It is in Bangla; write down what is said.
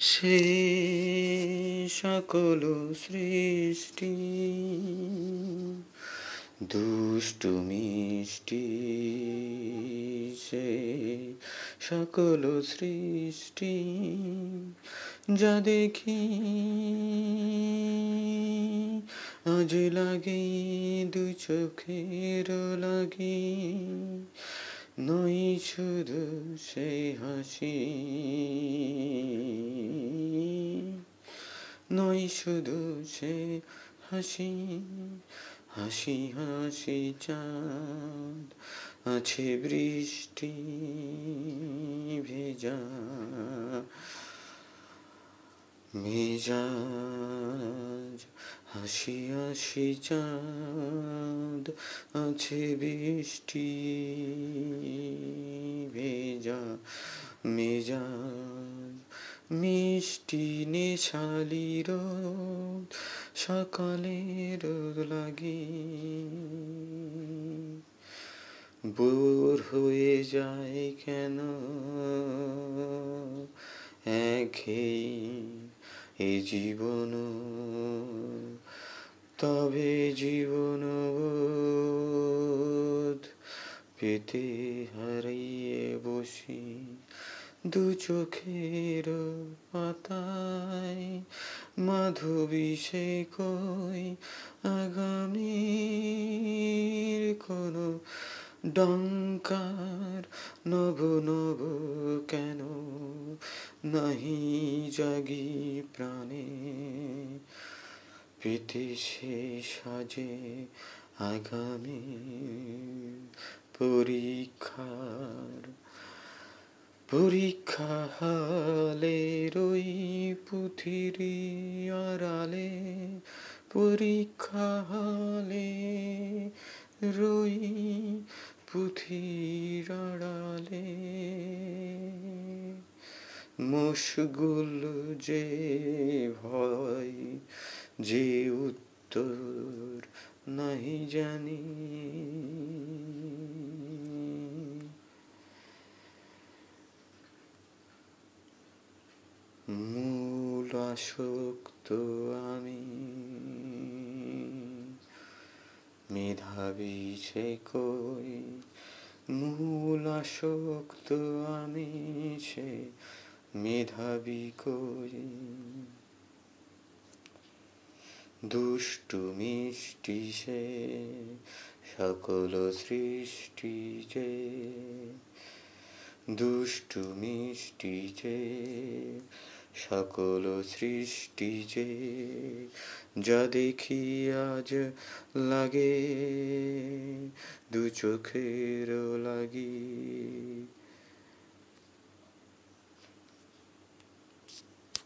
সে সকল সৃষ্টি, দুষ্টু, মিষ্টি, সে সকল সৃষ্টি, যা দেখি আজ লাগে দু চোখের লাগে। নই শুধু সে হাসি। নই শুধু সে হাসি হাসি হাসি চাঁদ আছে বৃষ্টি ভেজা মেজাজ হাসি হাসি চাঁদ। আছে বৃষ্টি, ভেজা মেজাজ মিষ্টি নেশালি রোদ, সকালে রোদ লাগে। বোর হয়ে যায় কেন? একঘেয়ে এ জীবন, তবে জীবন পেতে হারিয়ে বসি, দু চোখের পাতায়। মাধবী সে কই আগামীর কোনো ডঙ্কার নব নব কেন? নাহি জাগি প্রাণে পেতে সে সাজে আগামী পরীক্ষার, পরীক্ষা হালে রই পুথিরি আড়ালে, পরীক্ষা হালে রই পুথির আড়ালে। মশগুল যে ভয়, যে উত্তর নাহি জানি মূল আসক্ত আমি। মেধাবী সে কই? মূল আসক্ত আমি সে মেধাবী কই? দুষ্টু মিষ্টি সে, সকল সৃষ্টি যে। দুষ্টু মিষ্টি যে সকল সৃষ্টি যে যা দেখি আজ লাগে দু চোখের লাগি।